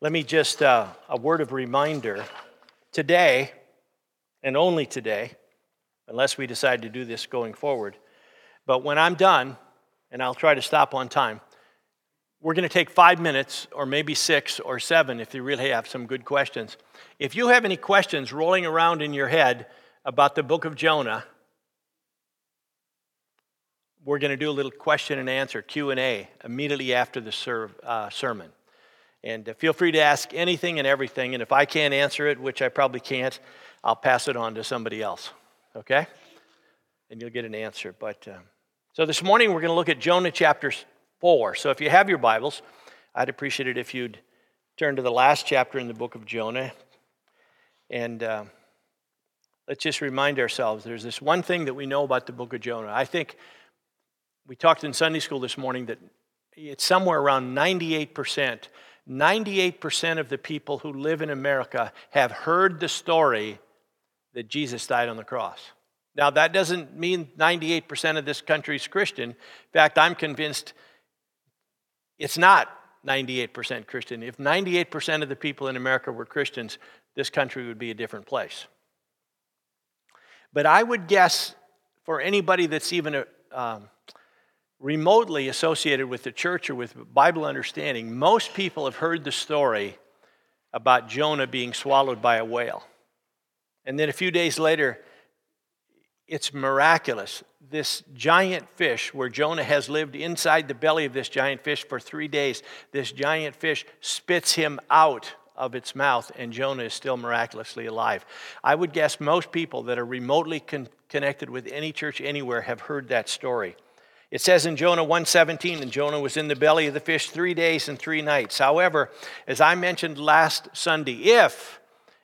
Let me just, uh, a word of reminder. Today, and only today, unless we decide to do this going forward, but when I'm done, and I'll try to stop on time, we're going to take five minutes, or maybe six or seven if you really have some good questions. If you have any questions rolling around in your head about the book of Jonah, we're going to do a little question and answer q&a immediately after the uh, sermon and uh, feel free to ask anything and everything. And if I can't answer it, which I probably can't, I'll pass it on to somebody else. Okay? And you'll get an answer. But uh, so this morning we're going to look at Jonah chapter 4. So if you have your Bibles, I'd appreciate it if you'd turn to the last chapter in the book of Jonah. And uh, let's just remind ourselves there's this one thing that we know about the book of Jonah. I think we talked in Sunday school this morning that it's somewhere around 98% 98% of the people who live in America have heard the story that Jesus died on the cross. Now, that doesn't mean 98% of this country is Christian. In fact, I'm convinced it's not 98% Christian. If 98% of the people in America were Christians, this country would be a different place. But I would guess for anybody that's even a, um, remotely associated with the church or with Bible understanding, most people have heard the story about Jonah being swallowed by a whale. And then a few days later, it's miraculous. This giant fish, where Jonah has lived inside the belly of this giant fish for three days, this giant fish spits him out of its mouth, and Jonah is still miraculously alive. I would guess most people that are remotely con- connected with any church anywhere have heard that story. It says in Jonah 1:17 and Jonah was in the belly of the fish 3 days and 3 nights. However, as I mentioned last Sunday, if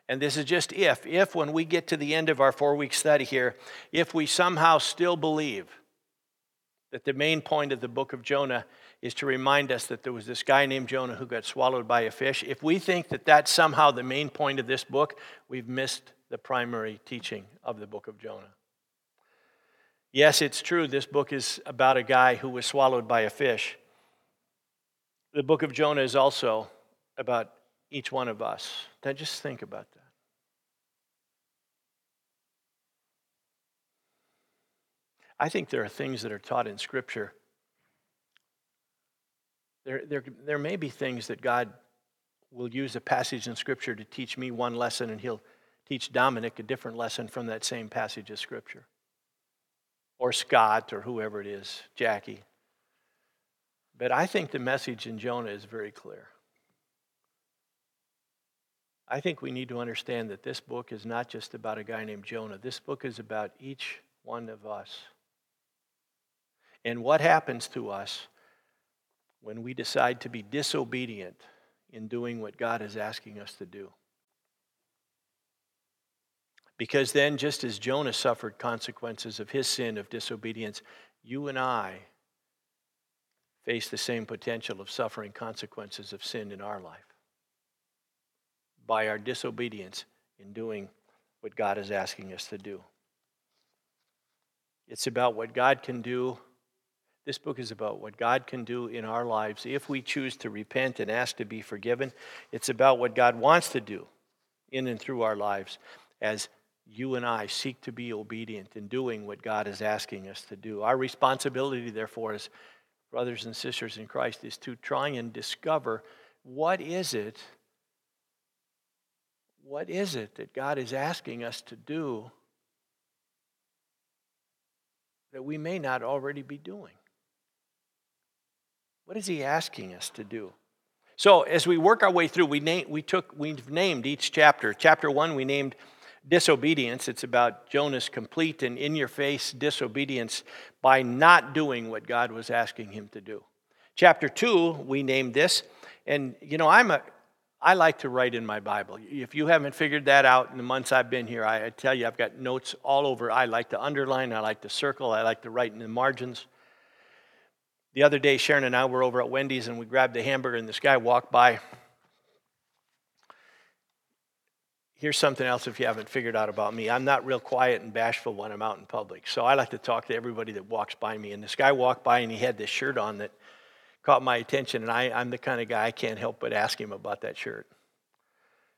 and this is just if if when we get to the end of our 4-week study here, if we somehow still believe that the main point of the book of Jonah is to remind us that there was this guy named Jonah who got swallowed by a fish. If we think that that's somehow the main point of this book, we've missed the primary teaching of the book of Jonah. Yes, it's true, this book is about a guy who was swallowed by a fish. The book of Jonah is also about each one of us. Now, just think about that. I think there are things that are taught in Scripture. There, there, there may be things that God will use a passage in Scripture to teach me one lesson, and He'll teach Dominic a different lesson from that same passage of Scripture or Scott or whoever it is, Jackie. But I think the message in Jonah is very clear. I think we need to understand that this book is not just about a guy named Jonah. This book is about each one of us. And what happens to us when we decide to be disobedient in doing what God is asking us to do. Because then, just as Jonah suffered consequences of his sin of disobedience, you and I face the same potential of suffering consequences of sin in our life by our disobedience in doing what God is asking us to do. It's about what God can do. This book is about what God can do in our lives if we choose to repent and ask to be forgiven. It's about what God wants to do in and through our lives as you and I seek to be obedient in doing what God is asking us to do. Our responsibility, therefore, as brothers and sisters in Christ, is to try and discover what is it, what is it that God is asking us to do that we may not already be doing? What is He asking us to do? So, as we work our way through, we, name, we took, we've named each chapter. Chapter one, we named disobedience. It's about Jonah's complete and in your face disobedience by not doing what God was asking him to do. Chapter 2, we named this. And, you know, I'm a, I like to write in my Bible. If you haven't figured that out in the months I've been here, I, tell you, I've got notes all over. I like to underline, I like to circle, I like to write in the margins. The other day, Sharon and I were over at Wendy's and we grabbed a hamburger, and this guy walked by here's something else if you haven't figured out about me. I'm not real quiet and bashful when I'm out in public. So I like to talk to everybody that walks by me. And this guy walked by and he had this shirt on that caught my attention, and I, I'm the kind of guy I can't help but ask him about that shirt.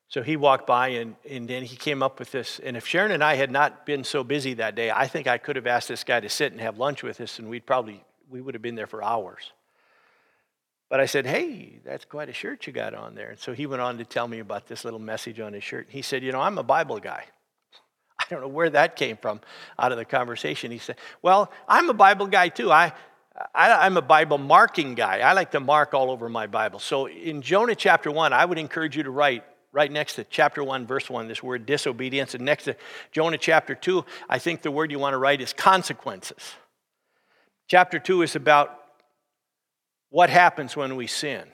So he walked by, and, and then he came up with this. And if Sharon and I had not been so busy that day, I think I could have asked this guy to sit and have lunch with us, and we'd probably we would have been there for hours. But I said, Hey, that's quite a shirt you got on there. And so he went on to tell me about this little message on his shirt. He said, You know, I'm a Bible guy. I don't know where that came from out of the conversation. He said, Well, I'm a Bible guy too. I, I, am a Bible marking guy. I like to mark all over my Bible. So in Jonah chapter 1, I would encourage you to write right next to chapter 1, verse 1, this word disobedience. And next to Jonah chapter 2, I think the word you want to write is consequences. Chapter 2 is about what happens when we sin.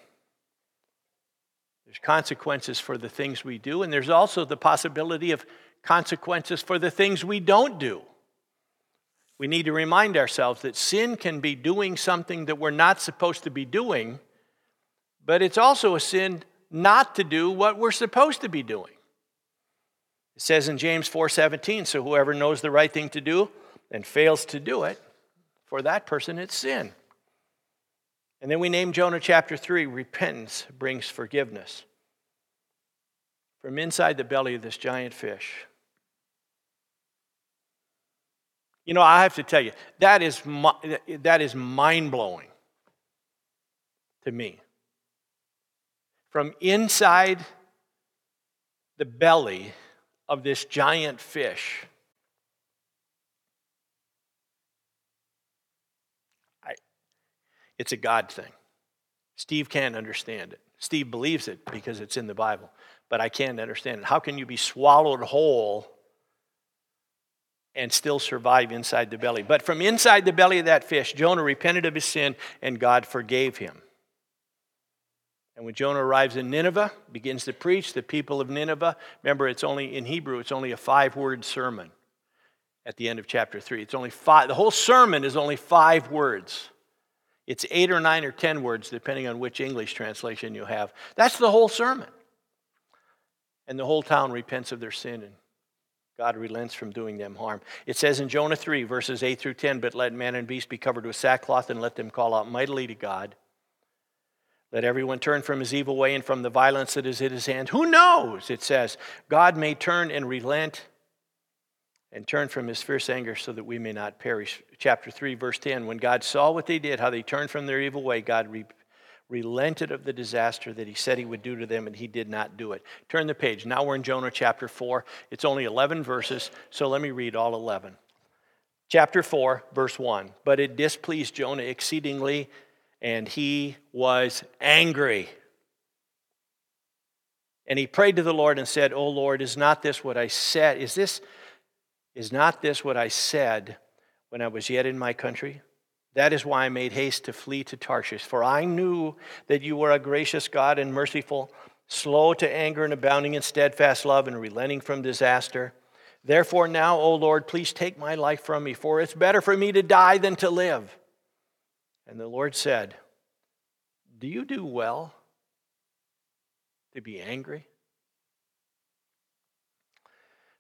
There's consequences for the things we do, and there's also the possibility of consequences for the things we don't do. We need to remind ourselves that sin can be doing something that we're not supposed to be doing, but it's also a sin not to do what we're supposed to be doing. It says in James 4:17, so whoever knows the right thing to do and fails to do it, for that person it's sin. And then we name Jonah chapter 3 repentance brings forgiveness. From inside the belly of this giant fish. You know, I have to tell you, that is, that is mind blowing to me. From inside the belly of this giant fish, It's a God thing. Steve can't understand it. Steve believes it because it's in the Bible, but I can't understand it. How can you be swallowed whole and still survive inside the belly? But from inside the belly of that fish, Jonah repented of his sin and God forgave him. And when Jonah arrives in Nineveh, begins to preach, the people of Nineveh, remember it's only in Hebrew, it's only a five word sermon at the end of chapter 3. It's only five, the whole sermon is only five words. It's eight or nine or ten words, depending on which English translation you have. That's the whole sermon. And the whole town repents of their sin, and God relents from doing them harm. It says in Jonah 3, verses 8 through 10 But let man and beast be covered with sackcloth, and let them call out mightily to God. Let everyone turn from his evil way and from the violence that is in his hand. Who knows? It says, God may turn and relent and turn from his fierce anger so that we may not perish. Chapter 3, verse 10 When God saw what they did, how they turned from their evil way, God re- relented of the disaster that he said he would do to them, and he did not do it. Turn the page. Now we're in Jonah chapter 4. It's only 11 verses, so let me read all 11. Chapter 4, verse 1 But it displeased Jonah exceedingly, and he was angry. And he prayed to the Lord and said, O Lord, is not this what I said? Is this is not this what I said when I was yet in my country? That is why I made haste to flee to Tarshish, for I knew that you were a gracious God and merciful, slow to anger and abounding in steadfast love and relenting from disaster. Therefore, now, O Lord, please take my life from me, for it's better for me to die than to live. And the Lord said, Do you do well to be angry?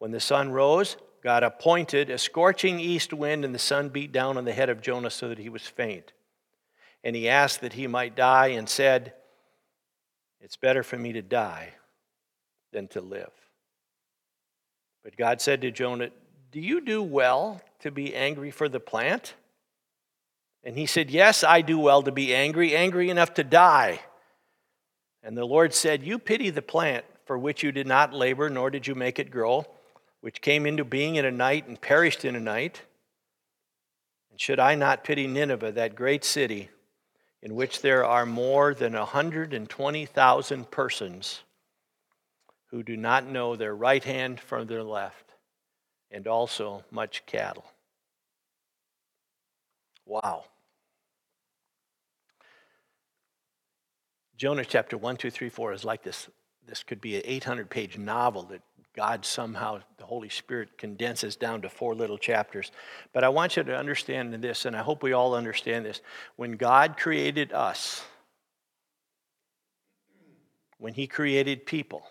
When the sun rose, God appointed a scorching east wind, and the sun beat down on the head of Jonah so that he was faint. And he asked that he might die and said, It's better for me to die than to live. But God said to Jonah, Do you do well to be angry for the plant? And he said, Yes, I do well to be angry, angry enough to die. And the Lord said, You pity the plant for which you did not labor, nor did you make it grow which came into being in a night and perished in a night? And should I not pity Nineveh, that great city, in which there are more than 120,000 persons who do not know their right hand from their left, and also much cattle? Wow. Jonah chapter 1, 2, 3, 4 is like this. This could be an 800 page novel that God somehow, the Holy Spirit, condenses down to four little chapters. But I want you to understand this, and I hope we all understand this. When God created us, when He created people,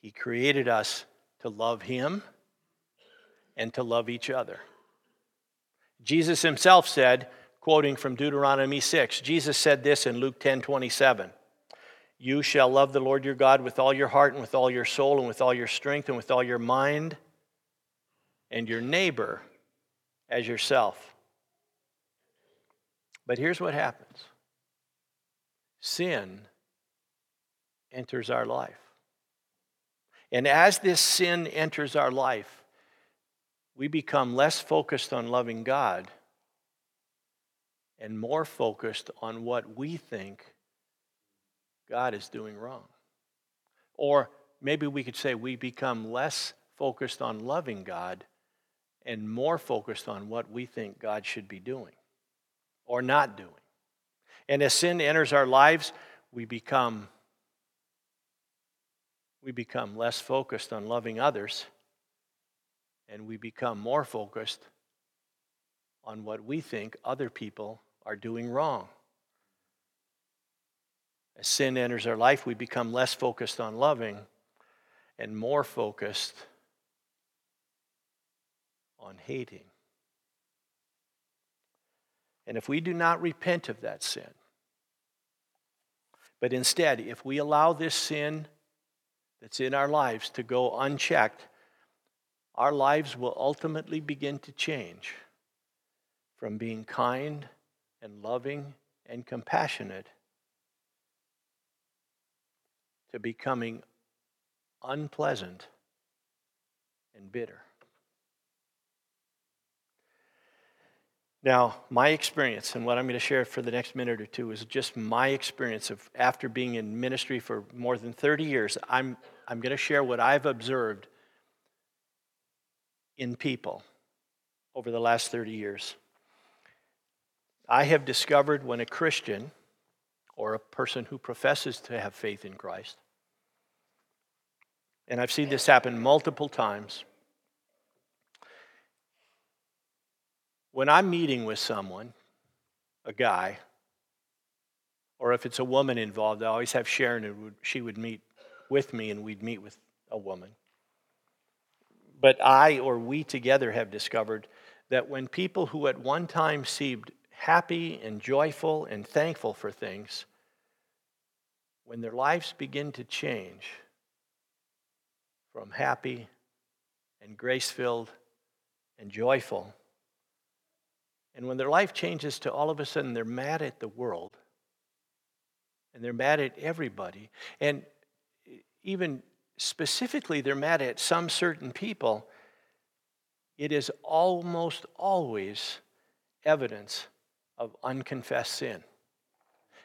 He created us to love Him and to love each other. Jesus Himself said, quoting from Deuteronomy 6, Jesus said this in Luke 10 27. You shall love the Lord your God with all your heart and with all your soul and with all your strength and with all your mind, and your neighbor as yourself. But here's what happens sin enters our life. And as this sin enters our life, we become less focused on loving God and more focused on what we think God is doing wrong. Or maybe we could say we become less focused on loving God and more focused on what we think God should be doing or not doing. And as sin enters our lives, we become we become less focused on loving others and we become more focused on what we think other people are doing wrong. As sin enters our life, we become less focused on loving and more focused on hating. And if we do not repent of that sin, but instead, if we allow this sin that's in our lives to go unchecked, our lives will ultimately begin to change from being kind and loving and compassionate to becoming unpleasant and bitter. Now, my experience and what I'm going to share for the next minute or two is just my experience of after being in ministry for more than 30 years. I'm, I'm going to share what I've observed in people over the last 30 years. I have discovered when a Christian or a person who professes to have faith in Christ. And I've seen this happen multiple times. When I'm meeting with someone, a guy, or if it's a woman involved, I always have Sharon and she would meet with me and we'd meet with a woman. But I or we together have discovered that when people who at one time seemed happy and joyful and thankful for things, when their lives begin to change from happy and grace filled and joyful, and when their life changes to all of a sudden they're mad at the world and they're mad at everybody, and even specifically they're mad at some certain people, it is almost always evidence of unconfessed sin.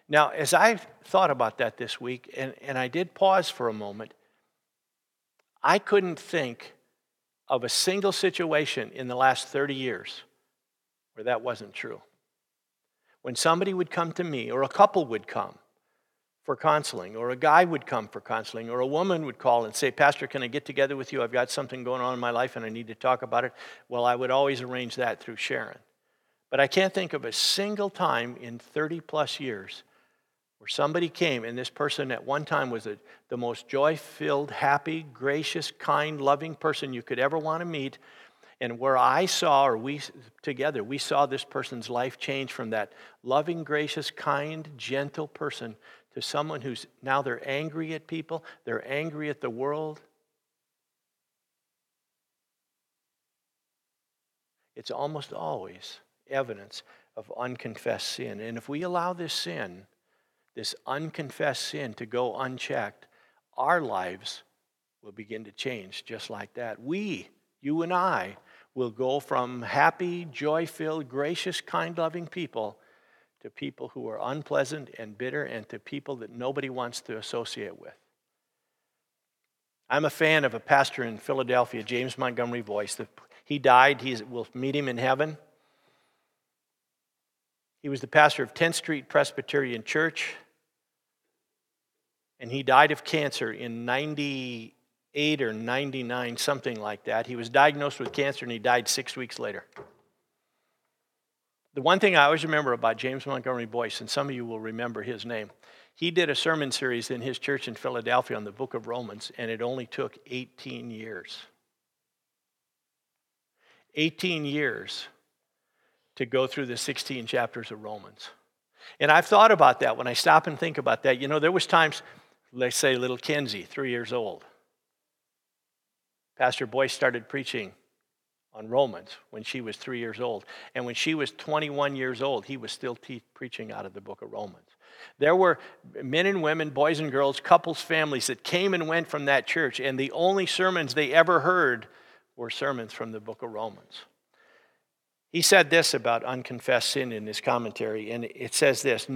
Now, as I thought about that this week, and, and I did pause for a moment, I couldn't think of a single situation in the last 30 years where that wasn't true. When somebody would come to me, or a couple would come for counseling, or a guy would come for counseling, or a woman would call and say, Pastor, can I get together with you? I've got something going on in my life and I need to talk about it. Well, I would always arrange that through Sharon. But I can't think of a single time in 30 plus years where somebody came and this person at one time was a, the most joy filled, happy, gracious, kind, loving person you could ever want to meet. And where I saw, or we together, we saw this person's life change from that loving, gracious, kind, gentle person to someone who's now they're angry at people, they're angry at the world. It's almost always evidence of unconfessed sin. And if we allow this sin, this unconfessed sin, to go unchecked, our lives will begin to change just like that. We, you and I, will go from happy, joy filled, gracious, kind, loving people to people who are unpleasant and bitter and to people that nobody wants to associate with. I'm a fan of a pastor in Philadelphia, James Montgomery Boice. He died. He's, we'll meet him in heaven. He was the pastor of 10th Street Presbyterian Church, and he died of cancer in 98 or 99, something like that. He was diagnosed with cancer and he died six weeks later. The one thing I always remember about James Montgomery Boice, and some of you will remember his name, he did a sermon series in his church in Philadelphia on the book of Romans, and it only took 18 years. 18 years to go through the 16 chapters of Romans. And I've thought about that when I stop and think about that. You know, there was times, let's say little Kenzie, three years old. Pastor Boice started preaching on Romans when she was three years old. And when she was 21 years old, he was still te- preaching out of the book of Romans. There were men and women, boys and girls, couples, families that came and went from that church, and the only sermons they ever heard were sermons from the book of Romans. He said this about unconfessed sin in his commentary, and it says this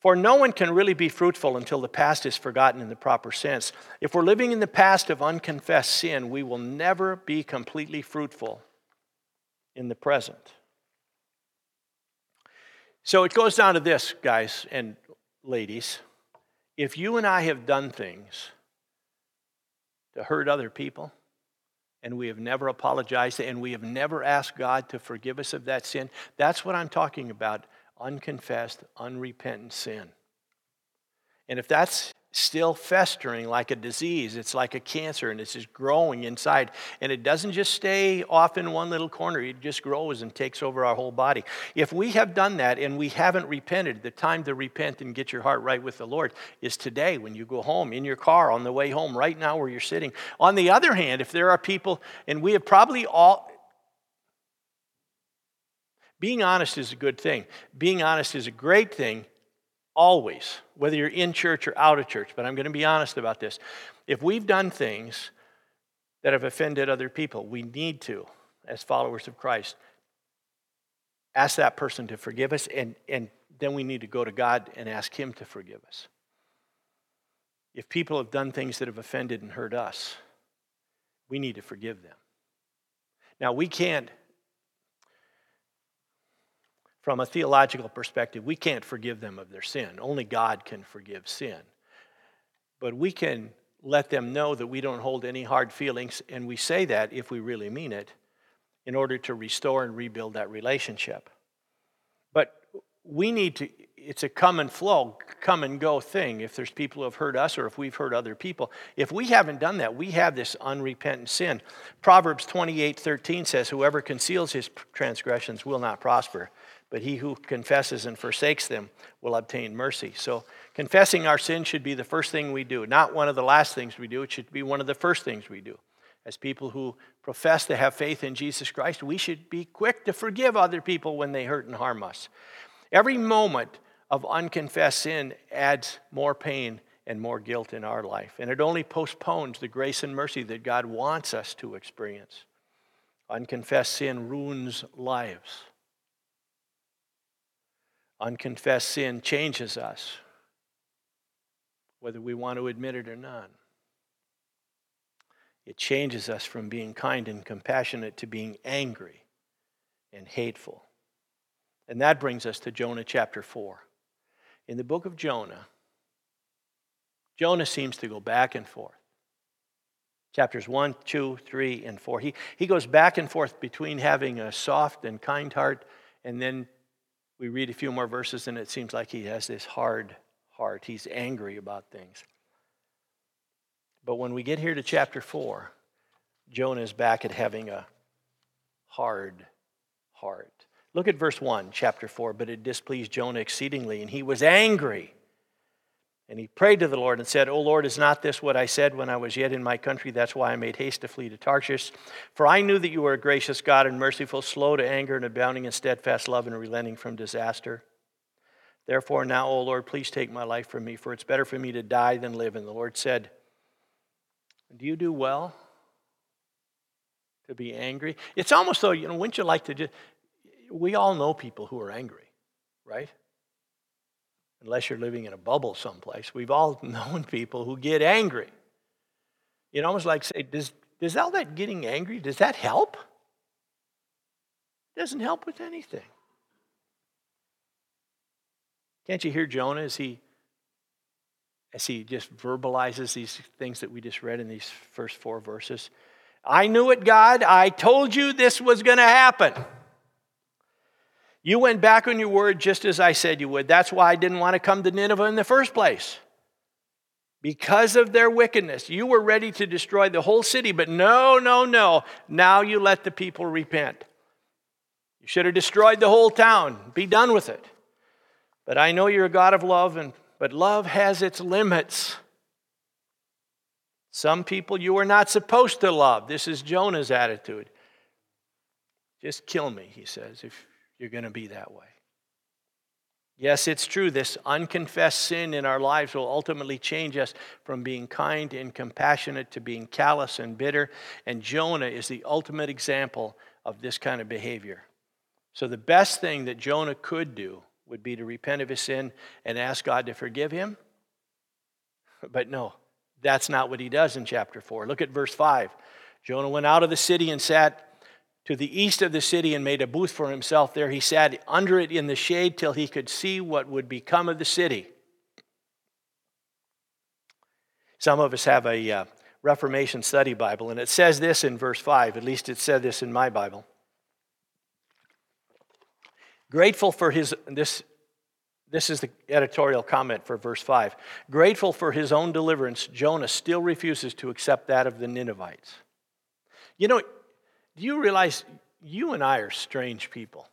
For no one can really be fruitful until the past is forgotten in the proper sense. If we're living in the past of unconfessed sin, we will never be completely fruitful in the present. So it goes down to this, guys and ladies. If you and I have done things to hurt other people, and we have never apologized and we have never asked God to forgive us of that sin, that's what I'm talking about unconfessed, unrepentant sin. And if that's still festering like a disease. It's like a cancer and it's just growing inside. And it doesn't just stay off in one little corner, it just grows and takes over our whole body. If we have done that and we haven't repented, the time to repent and get your heart right with the Lord is today when you go home, in your car, on the way home, right now where you're sitting. On the other hand, if there are people, and we have probably all, being honest is a good thing. Being honest is a great thing Always, whether you're in church or out of church. But I'm going to be honest about this. If we've done things that have offended other people, we need to, as followers of Christ, ask that person to forgive us, and, and then we need to go to God and ask Him to forgive us. If people have done things that have offended and hurt us, we need to forgive them. Now, we can't from a theological perspective, we can't forgive them of their sin. Only God can forgive sin. But we can let them know that we don't hold any hard feelings, and we say that if we really mean it, in order to restore and rebuild that relationship. But we need to, it's a come and flow, come and go thing. If there's people who have hurt us or if we've hurt other people, if we haven't done that, we have this unrepentant sin. Proverbs 28 13 says, Whoever conceals his transgressions will not prosper, but he who confesses and forsakes them will obtain mercy. So, confessing our sin should be the first thing we do, not one of the last things we do. It should be one of the first things we do. As people who profess to have faith in Jesus Christ, we should be quick to forgive other people when they hurt and harm us. Every moment of unconfessed sin adds more pain and more guilt in our life, and it only postpones the grace and mercy that God wants us to experience. Unconfessed sin ruins lives. Unconfessed sin changes us, whether we want to admit it or not. It changes us from being kind and compassionate to being angry and hateful. And that brings us to Jonah chapter 4. In the book of Jonah, Jonah seems to go back and forth. Chapters 1, 2, 3, and 4. He, he goes back and forth between having a soft and kind heart and then we read a few more verses and it seems like he has this hard heart. He's angry about things. But when we get here to chapter 4, Jonah is back at having a hard heart. Look at verse 1, chapter 4. But it displeased Jonah exceedingly, and he was angry. And he prayed to the Lord and said, O Lord, is not this what I said when I was yet in my country? That's why I made haste to flee to Tarshish. For I knew that you were a gracious God and merciful, slow to anger and abounding in steadfast love and relenting from disaster. Therefore, now, O Lord, please take my life from me, for it's better for me to die than live. And the Lord said, Do you do well to be angry? It's almost though, you know, wouldn't you like to just, we all know people who are angry, right? Unless you're living in a bubble someplace. We've all known people who get angry. You know, almost like say, does, does all that getting angry, does that help? It doesn't help with anything. Can't you hear Jonah as he as he just verbalizes these things that we just read in these first four verses? I knew it, God. I told you this was going to happen. You went back on your word just as I said you would. That's why I didn't want to come to Nineveh in the first place. Because of their wickedness, you were ready to destroy the whole city, but no, no, no. Now you let the people repent. You should have destroyed the whole town. Be done with it. But I know you're a God of love, and, but love has its limits. Some people you are not supposed to love. This is Jonah's attitude. Just kill me, he says, if you're going to be that way. Yes, it's true. This unconfessed sin in our lives will ultimately change us from being kind and compassionate to being callous and bitter. And Jonah is the ultimate example of this kind of behavior. So, the best thing that Jonah could do would be to repent of his sin and ask God to forgive him. But no, that's not what he does in chapter 4. Look at verse 5. Jonah went out of the city and sat to the east of the city and made a booth for himself there. He sat under it in the shade till he could see what would become of the city. Some of us have a uh, Reformation study Bible, and it says this in verse 5. At least it said this in my Bible. Grateful for his, this, this is the editorial comment for verse 5. Grateful for his own deliverance, Jonah still refuses to accept that of the Ninevites. You know, do you realize you and I are strange people?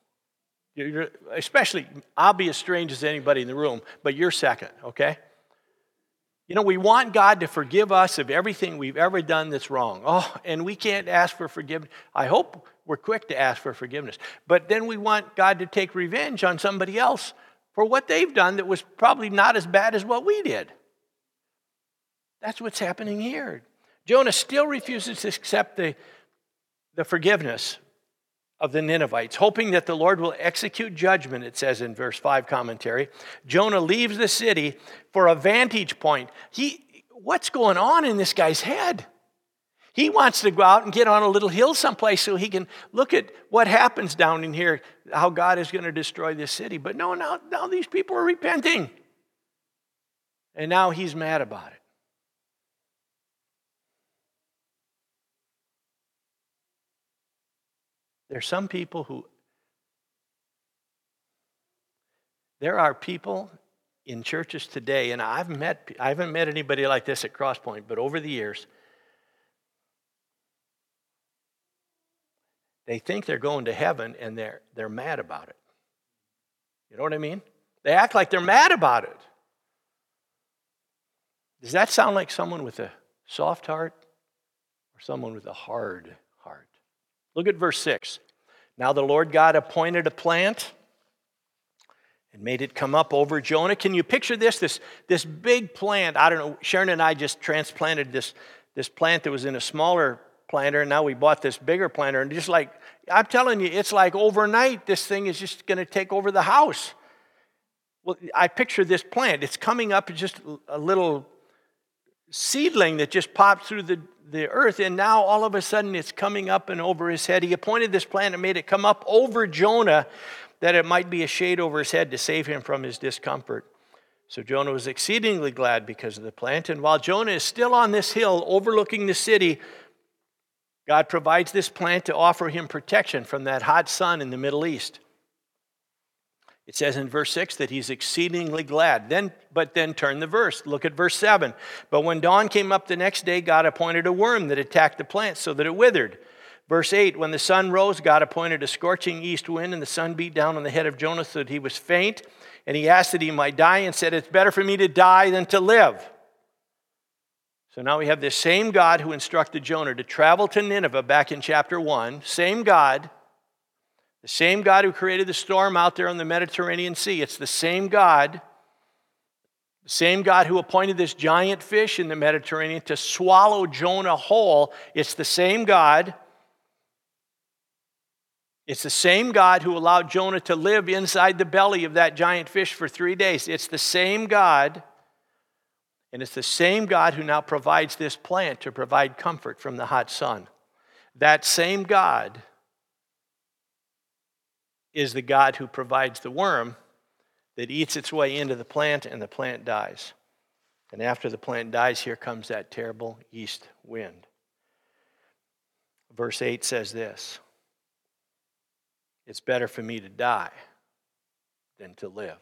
You're, especially, I'll be as strange as anybody in the room, but you're second, okay? You know, we want God to forgive us of everything we've ever done that's wrong. Oh, and we can't ask for forgiveness. I hope we're quick to ask for forgiveness. But then we want God to take revenge on somebody else for what they've done that was probably not as bad as what we did. That's what's happening here. Jonah still refuses to accept the, the forgiveness of the Ninevites, hoping that the Lord will execute judgment, it says in verse 5 commentary. Jonah leaves the city for a vantage point. He, what's going on in this guy's head? He wants to go out and get on a little hill someplace so he can look at what happens down in here, how God is going to destroy this city. But no, now, now these people are repenting. And now he's mad about it. There's some people who, there are people in churches today, and I've met, I haven't met anybody like this at Crosspoint, but over the years, They think they're going to heaven and they're, they're mad about it. You know what I mean? They act like they're mad about it. Does that sound like someone with a soft heart or someone with a hard heart? Look at verse 6. Now the Lord God appointed a plant and made it come up over Jonah. Can you picture this? This, this big plant. I don't know. Sharon and I just transplanted this, this plant that was in a smaller planter, and now we bought this bigger planter. And just like, I'm telling you, it's like overnight, this thing is just going to take over the house. Well, I picture this plant. It's coming up just a little seedling that just popped through the, the earth, and now all of a sudden it's coming up and over his head. He appointed this plant and made it come up over Jonah that it might be a shade over his head to save him from his discomfort. So Jonah was exceedingly glad because of the plant. And while Jonah is still on this hill overlooking the city, God provides this plant to offer him protection from that hot sun in the Middle East. It says in verse 6 that he's exceedingly glad. Then, but then turn the verse. Look at verse 7. But when dawn came up the next day, God appointed a worm that attacked the plant so that it withered. Verse 8 When the sun rose, God appointed a scorching east wind, and the sun beat down on the head of Jonah so that he was faint. And he asked that he might die and said, It's better for me to die than to live. So now we have this same God who instructed Jonah to travel to Nineveh back in chapter 1. Same God. The same God who created the storm out there on the Mediterranean Sea. It's the same God. The same God who appointed this giant fish in the Mediterranean to swallow Jonah whole. It's the same God. It's the same God who allowed Jonah to live inside the belly of that giant fish for three days. It's the same God and it's the same God who now provides this plant to provide comfort from the hot sun. That same God is the God who provides the worm that eats its way into the plant and the plant dies. And after the plant dies, here comes that terrible east wind. Verse 8 says this It's better for me to die than to live.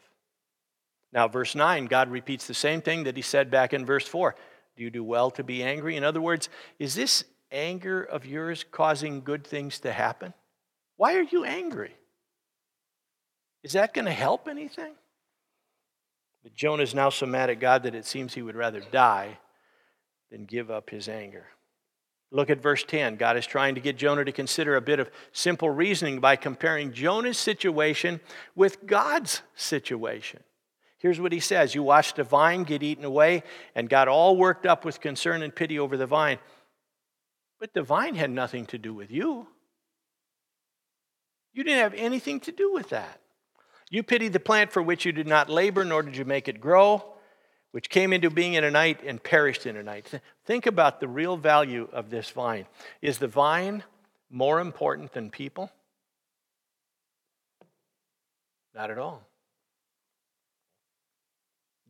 Now, verse 9, God repeats the same thing that he said back in verse 4. Do you do well to be angry? In other words, is this anger of yours causing good things to happen? Why are you angry? Is that going to help anything? But Jonah is now so mad at God that it seems he would rather die than give up his anger. Look at verse 10. God is trying to get Jonah to consider a bit of simple reasoning by comparing Jonah's situation with God's situation. Here's what he says You watched a vine get eaten away and got all worked up with concern and pity over the vine. But the vine had nothing to do with you. You didn't have anything to do with that. You pity the plant for which you did not labor, nor did you make it grow, which came into being in a night and perished in a night. Think about the real value of this vine. Is the vine more important than people? Not at all.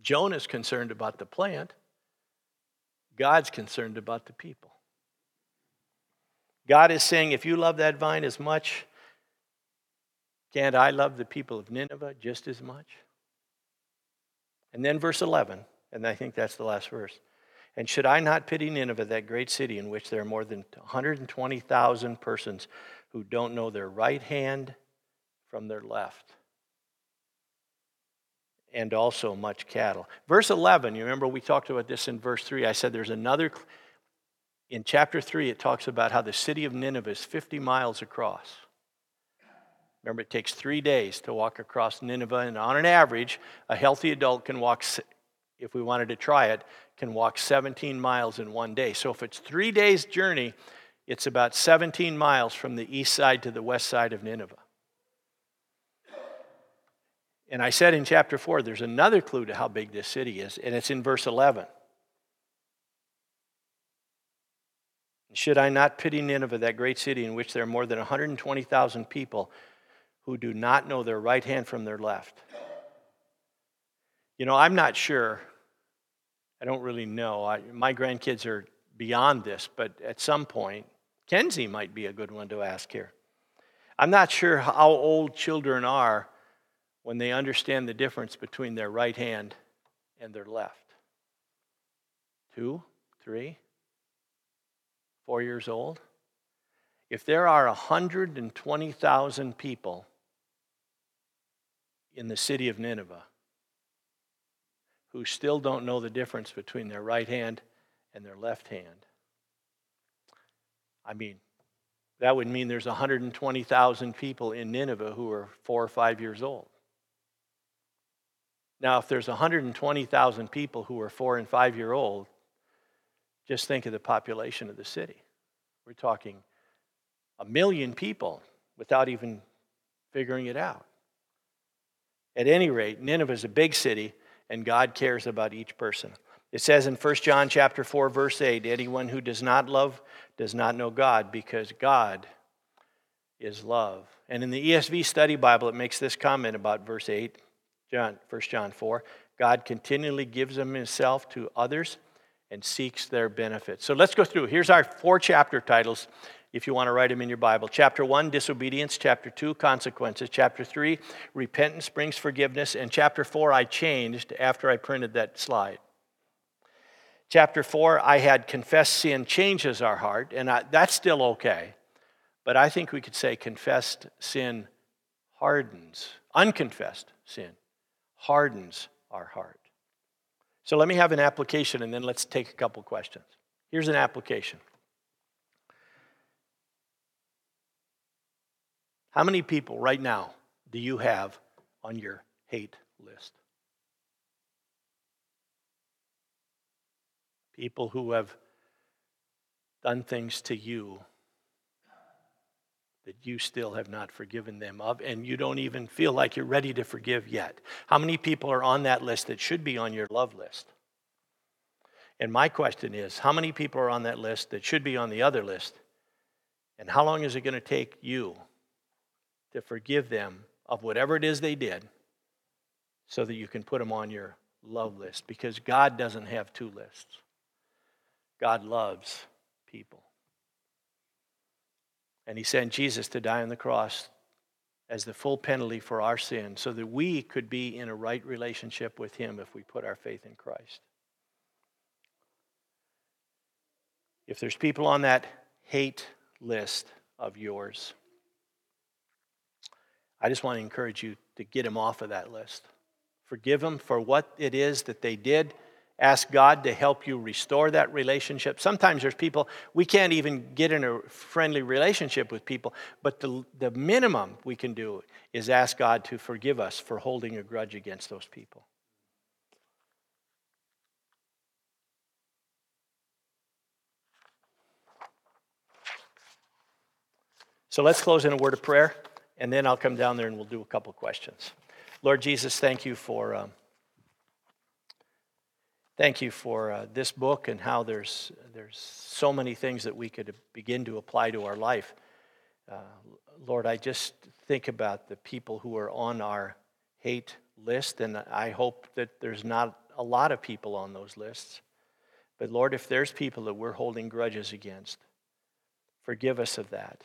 Jonah's concerned about the plant, God's concerned about the people. God is saying, if you love that vine as much, can't I love the people of Nineveh just as much? And then verse 11, and I think that's the last verse. And should I not pity Nineveh, that great city in which there are more than 120,000 persons who don't know their right hand from their left? And also much cattle. Verse 11, you remember we talked about this in verse 3. I said there's another in chapter 3, it talks about how the city of Nineveh is 50 miles across. Remember, it takes three days to walk across Nineveh, and on an average, a healthy adult can walk, if we wanted to try it, can walk 17 miles in one day. So if it's three days' journey, it's about 17 miles from the east side to the west side of Nineveh. And I said in chapter 4, there's another clue to how big this city is, and it's in verse 11. Should I not pity Nineveh, that great city in which there are more than 120,000 people who do not know their right hand from their left? You know, I'm not sure. I don't really know. I, my grandkids are beyond this, but at some point, Kenzie might be a good one to ask here. I'm not sure how old children are when they understand the difference between their right hand and their left. Two, three, four years old, if there are 120,000 people in the city of Nineveh who still don't know the difference between their right hand and their left hand, I mean, that would mean there's 120,000 people in Nineveh who are four or five years old. Now, if there's 120,000 people who are four and five year old, just think of the population of the city. We're talking a million people without even figuring it out. At any rate, Nineveh is a big city, and God cares about each person. It says in 1 John chapter 4, verse 8, anyone who does not love does not know God, because God is love. And in the ESV study Bible, it makes this comment about verse 8, John, 1 John 4. God continually gives himself to others and seeks their benefit. So let's go through. Here's our four chapter titles if you want to write them in your Bible. Chapter 1, disobedience. Chapter 2, consequences. Chapter 3, repentance brings forgiveness. And chapter 4, I changed after I printed that slide. Chapter 4, I had confessed sin changes our heart, and I, that's still okay. But I think we could say confessed sin hardens, unconfessed sin hardens our heart. So let me have an application and then let's take a couple questions. Here's an application. How many people right now do you have on your hate list? People who have done things to you that you still have not forgiven them of, and you don't even feel like you're ready to forgive yet. How many people are on that list that should be on your love list? And my question is how many people are on that list that should be on the other list? And how long is it going to take you to forgive them of whatever it is they did so that you can put them on your love list because God doesn't have two lists. God loves people. And He sent Jesus to die on the cross as the full penalty for our sin so that we could be in a right relationship with Him if we put our faith in Christ. If there's people on that hate list of yours, I just want to encourage you to get them off of that list. Forgive them for what it is that they did. Ask God to help you restore that relationship. Sometimes there's people, we can't even get in a friendly relationship with people, but the, the minimum we can do is ask God to forgive us for holding a grudge against those people. So let's close in a word of prayer, and then I'll come down there and we'll do a couple questions. Lord Jesus, thank you for um, thank you for uh, this book and how there's there's so many things that we could begin to apply to our life. Uh, Lord, I just think about the people who are on our hate list, and I hope that there's not a lot of people on those lists. But Lord, if there's people that we're holding grudges against, forgive us of that.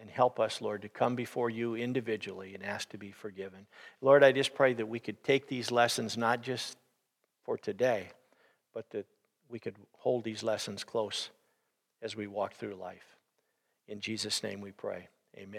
And help us, Lord, to come before you individually and ask to be forgiven. Lord, I just pray that we could take these lessons not just for today, but that we could hold these lessons close as we walk through life. In Jesus' name we pray. Amen.